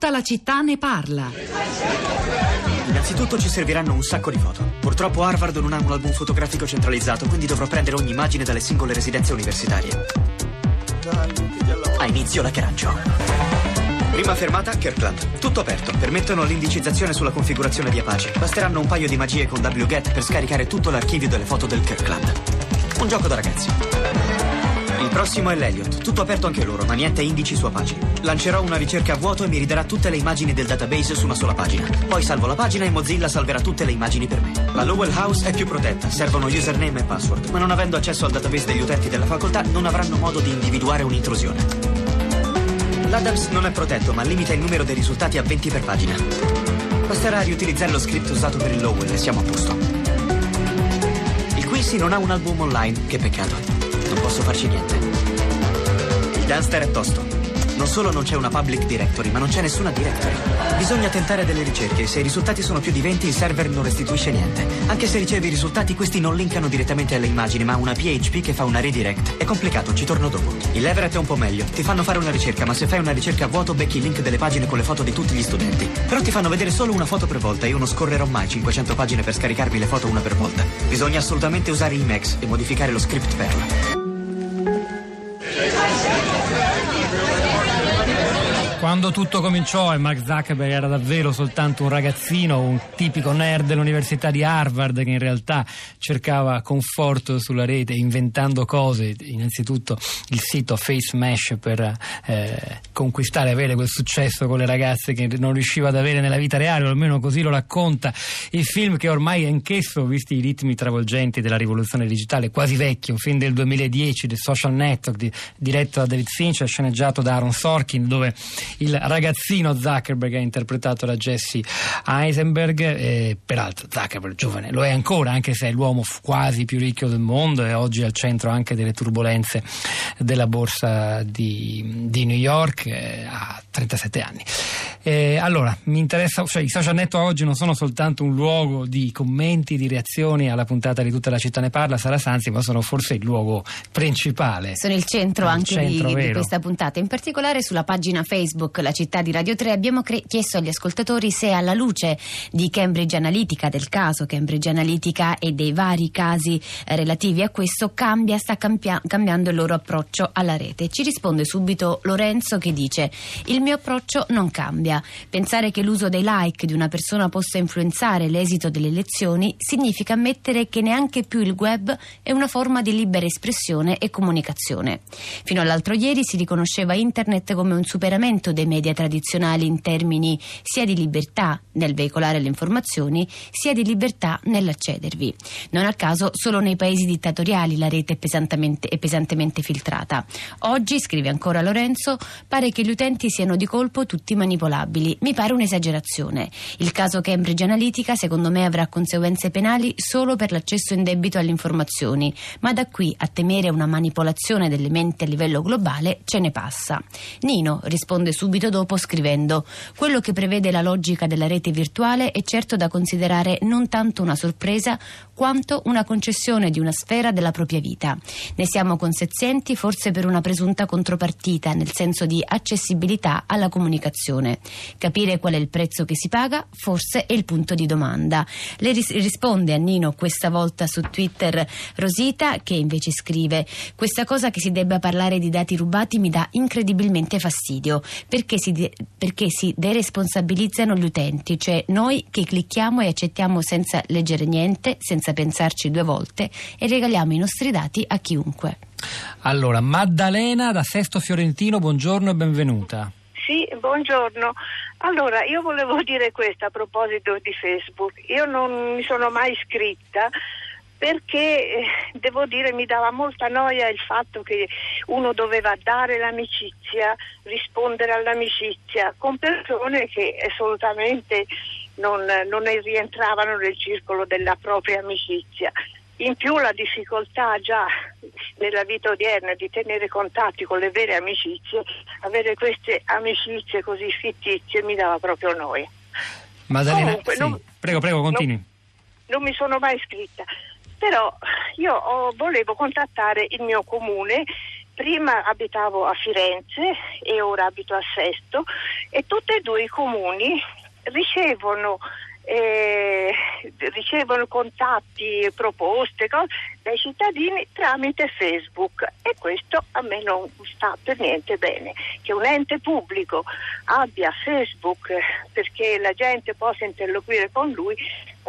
Tutta la città ne parla. Innanzitutto ci serviranno un sacco di foto. Purtroppo Harvard non ha un album fotografico centralizzato, quindi dovrò prendere ogni immagine dalle singole residenze universitarie. Ha inizio la Kerancio. Prima fermata, Kirkland. Tutto aperto. Permettono l'indicizzazione sulla configurazione di Apache. Basteranno un paio di magie con wget per scaricare tutto l'archivio delle foto del Kirkland. Un gioco da ragazzi. Il prossimo è l'Eliot. Tutto aperto anche loro, ma niente indici su Apache. Lancerò una ricerca a vuoto e mi ridarà tutte le immagini del database su una sola pagina. Poi salvo la pagina e Mozilla salverà tutte le immagini per me. La Lowell House è più protetta, servono username e password, ma non avendo accesso al database degli utenti della facoltà non avranno modo di individuare un'intrusione. L'Adams non è protetto, ma limita il numero dei risultati a 20 per pagina. Basterà riutilizzare lo script usato per il Lowell e siamo a posto. Il Quincy non ha un album online, che peccato. Non posso farci niente. Il Dunster è tosto. Non solo non c'è una public directory, ma non c'è nessuna directory. Bisogna tentare delle ricerche e se i risultati sono più di 20 il server non restituisce niente. Anche se ricevi i risultati, questi non linkano direttamente alle immagini, ma una PHP che fa una redirect. È complicato, ci torno dopo. Il Everett è un po' meglio. Ti fanno fare una ricerca, ma se fai una ricerca a vuoto becchi il link delle pagine con le foto di tutti gli studenti. Però ti fanno vedere solo una foto per volta e io non scorrerò mai 500 pagine per scaricarvi le foto una per volta. Bisogna assolutamente usare Emacs e modificare lo script Perl. Quando tutto cominciò e Mark Zuckerberg era davvero soltanto un ragazzino, un tipico nerd dell'Università di Harvard che in realtà cercava conforto sulla rete inventando cose, innanzitutto il sito Face Mesh per eh, conquistare, avere quel successo con le ragazze che non riusciva ad avere nella vita reale, o almeno così lo racconta il film che ormai anch'esso, visti i ritmi travolgenti della rivoluzione digitale, quasi vecchio, un film del 2010, The Social Network, di, diretto da David Fincher, sceneggiato da Aaron Sorkin, dove il ragazzino Zuckerberg è interpretato da Jesse Eisenberg, e peraltro Zuckerberg giovane lo è ancora, anche se è l'uomo quasi più ricco del mondo e oggi è al centro anche delle turbulenze della borsa di, di New York, eh, ha 37 anni. Eh, allora, mi interessa, cioè i social network oggi non sono soltanto un luogo di commenti, di reazioni alla puntata di tutta la città ne parla, Sara Sanzi, ma sono forse il luogo principale. Sono il centro il anche centro, di, di, questa puntata, in particolare sulla pagina Facebook La città di Radio 3 abbiamo cre- chiesto agli ascoltatori se alla luce di Cambridge Analytica, del caso Cambridge Analytica e dei vari casi eh, relativi a questo, cambia, sta campia- cambiando il loro approccio alla rete. Ci risponde subito Lorenzo che dice il mio approccio non cambia. Pensare che l'uso dei like di una persona possa influenzare l'esito delle elezioni significa ammettere che neanche più il web è una forma di libera espressione e comunicazione. Fino all'altro ieri si riconosceva Internet come un superamento dei media tradizionali in termini sia di libertà nel veicolare le informazioni, sia di libertà nell'accedervi. Non a caso solo nei paesi dittatoriali la rete è pesantemente, è pesantemente filtrata. Oggi, scrive ancora Lorenzo, pare che gli utenti siano di colpo tutti manipolati calcolabili. Mi pare un'esagerazione. Il caso Cambridge Analytica secondo me avrà conseguenze penali solo per l'accesso indebito alle informazioni, ma da qui a temere una manipolazione delle menti a livello globale ce ne passa. Nino risponde subito dopo scrivendo quello che prevede la logica della rete virtuale è certo da considerare non tanto una sorpresa quanto una concessione di una sfera della propria vita. Ne siamo consenzienti forse per una presunta contropartita, nel senso di accessibilità alla comunicazione. Capire qual è il prezzo che si paga forse è il punto di domanda. Le ris- risponde a Nino questa volta su Twitter Rosita che invece scrive questa cosa che si debba parlare di dati rubati mi dà incredibilmente fastidio perché si, de- perché si deresponsabilizzano gli utenti, cioè noi che clicchiamo e accettiamo senza leggere niente, senza senza pensarci due volte e regaliamo i nostri dati a chiunque. Allora, Maddalena da Sesto Fiorentino, buongiorno e benvenuta. Sì, buongiorno. Allora, io volevo dire questo a proposito di Facebook. Io non mi sono mai iscritta perché eh, devo dire mi dava molta noia il fatto che uno doveva dare l'amicizia, rispondere all'amicizia con persone che assolutamente non, non rientravano nel circolo della propria amicizia. In più la difficoltà già nella vita odierna di tenere contatti con le vere amicizie, avere queste amicizie così fittizie mi dava proprio noia. Maddalena, Comunque, sì. non, prego, prego, continui. Non, non, mi sono mai iscritta, però io oh, volevo contattare il mio comune prima abitavo a Firenze e ora abito a Sesto e tutti e due i comuni ricevono eh, ricevono contatti, proposte cose, dai cittadini tramite Facebook e questo a me non sta per niente bene. Che un ente pubblico abbia Facebook perché la gente possa interloquire con lui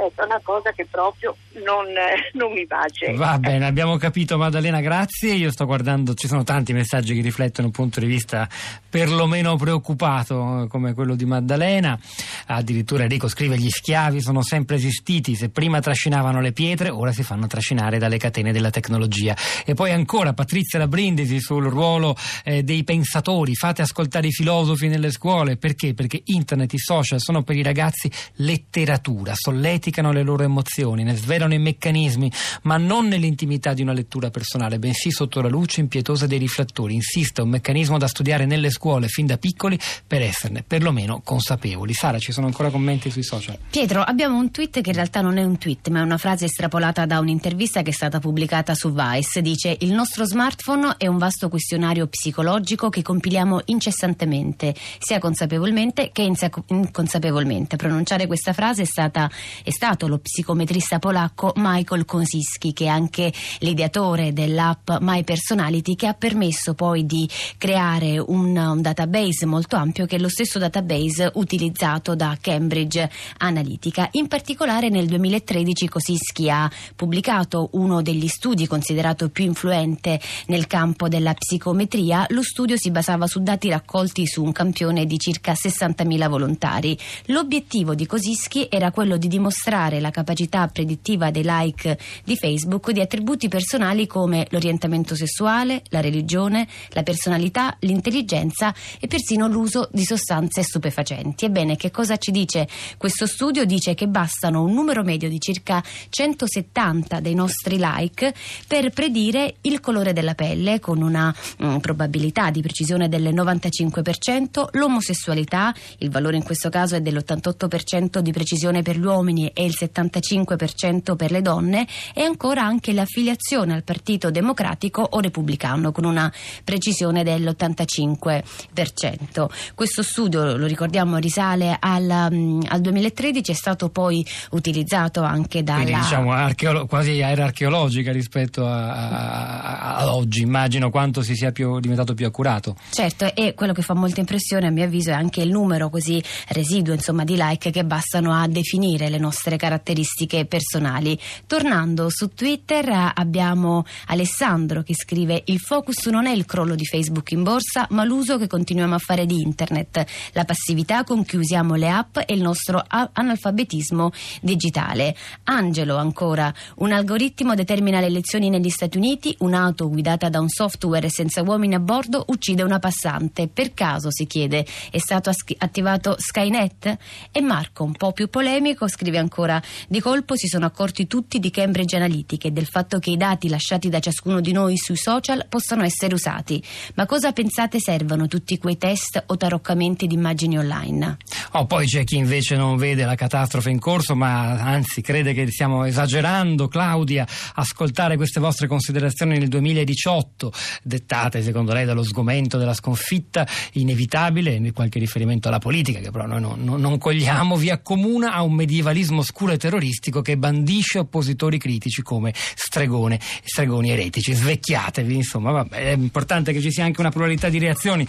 è una cosa che proprio non, non mi bace. Va bene, abbiamo capito Maddalena, grazie. Io sto guardando, ci sono tanti messaggi che riflettono un punto di vista perlomeno preoccupato come quello di Maddalena. Addirittura Enrico scrive gli schiavi sono sempre esistiti, se prima trascinavano le pietre, ora si fanno trascinare dalle catene della tecnologia. E poi ancora Patrizia Labrindisi sul ruolo eh, dei pensatori, fate ascoltare i filosofi nelle scuole, perché? Perché internet, i social sono per i ragazzi letteratura, solletica dimenticano le loro emozioni, ne svelano i meccanismi, ma non nell'intimità di una lettura personale, bensì sotto la luce impietosa dei riflettori. Insiste, un meccanismo da studiare nelle scuole fin da piccoli per esserne perlomeno consapevoli. Sara, ci sono ancora commenti sui social? Pietro, abbiamo un tweet che in realtà non è un tweet, ma è una frase estrapolata da un'intervista che è stata pubblicata su Vice. Dice: Il nostro smartphone è un vasto questionario psicologico che compiliamo incessantemente, sia consapevolmente che inconsapevolmente. Pronunciare questa frase è stata è stato lo psicometrista polacco Michael Kosiski, che è anche l'ideatore dell'app My Personality, che ha permesso poi di creare un, un database molto ampio, che è lo stesso database utilizzato da Cambridge Analytica. In particolare nel 2013 Kosiski ha pubblicato uno degli studi considerato più influente nel campo della psicometria. Lo studio si basava su dati raccolti su un campione di circa 60.000 volontari. L'obiettivo di Kosiski era quello di dimostrare dimostrare la capacità predittiva dei like di Facebook di attributi personali come l'orientamento sessuale, la religione, la personalità, l'intelligenza e persino l'uso di sostanze stupefacenti. Ebbene, che cosa ci dice questo studio? Dice che bastano un numero medio di circa 170 dei nostri like per predire il colore della pelle con una mh, mm, probabilità di precisione del 95%, l'omosessualità, il valore in questo caso è dell'88% di precisione per gli uomini e il 75% per le donne e ancora anche l'affiliazione al Partito Democratico o Repubblicano con una precisione dell'85%. Questo studio, lo ricordiamo, risale al, um, al 2013, è stato poi utilizzato anche da... Quindi diciamo archeolo- quasi era archeologica rispetto a, a, a, oggi, immagino quanto si sia più, diventato più accurato. Certo, e quello che fa molta impressione a mio avviso è anche il numero così residuo insomma, di like che bastano a definire le nostre nostre caratteristiche personali. Tornando su Twitter abbiamo Alessandro che scrive il focus non è il crollo di Facebook in borsa ma l'uso che continuiamo a fare di internet, la passività con cui usiamo le app e il nostro analfabetismo digitale. Angelo ancora, un algoritmo determina le elezioni negli Stati Uniti, un'auto guidata da un software senza uomini a bordo uccide una passante. Per caso si chiede, è stato attivato Skynet? E Marco, un po' più polemico, scrive ancora ancora. Di colpo si sono accorti tutti di Cambridge Analytica e del fatto che i dati lasciati da ciascuno di noi sui social possano essere usati. Ma cosa pensate servano tutti quei test o taroccamenti di immagini online? Oh, poi c'è chi invece non vede la catastrofe in corso, ma anzi crede che stiamo esagerando. Claudia, ascoltare queste vostre considerazioni nel 2018, dettate secondo lei dallo sgomento della sconfitta inevitabile, qualche riferimento alla politica che però noi non, non, non cogliamo, vi accomuna a un medievalismo oscuro e terroristico che bandisce oppositori critici come stregone, stregoni eretici. Svecchiatevi, insomma, vabbè, è importante che ci sia anche una pluralità di reazioni.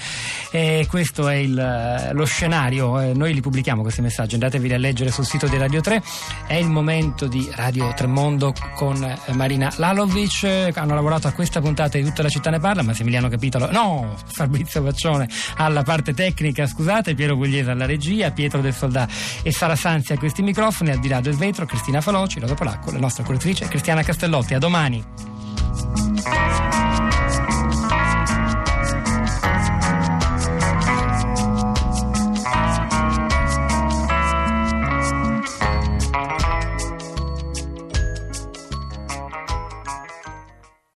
Eh, questo è il, lo scenario. Noi li pubblichiamo questi messaggi, andatevi a leggere sul sito di Radio 3. È il momento di Radio Tremondo con Marina Lalovic. Hanno lavorato a questa puntata di Tutta la città ne parla, Massimiliano Capitolo, no, Fabrizio Baccione alla parte tecnica, scusate, Piero Gugliese alla regia, Pietro del Soldà e Sara Sanzi a questi microfoni, al di là del vetro, Cristina Faloci, Rosa Polacco, la nostra curatrice Cristiana Castellotti. A domani.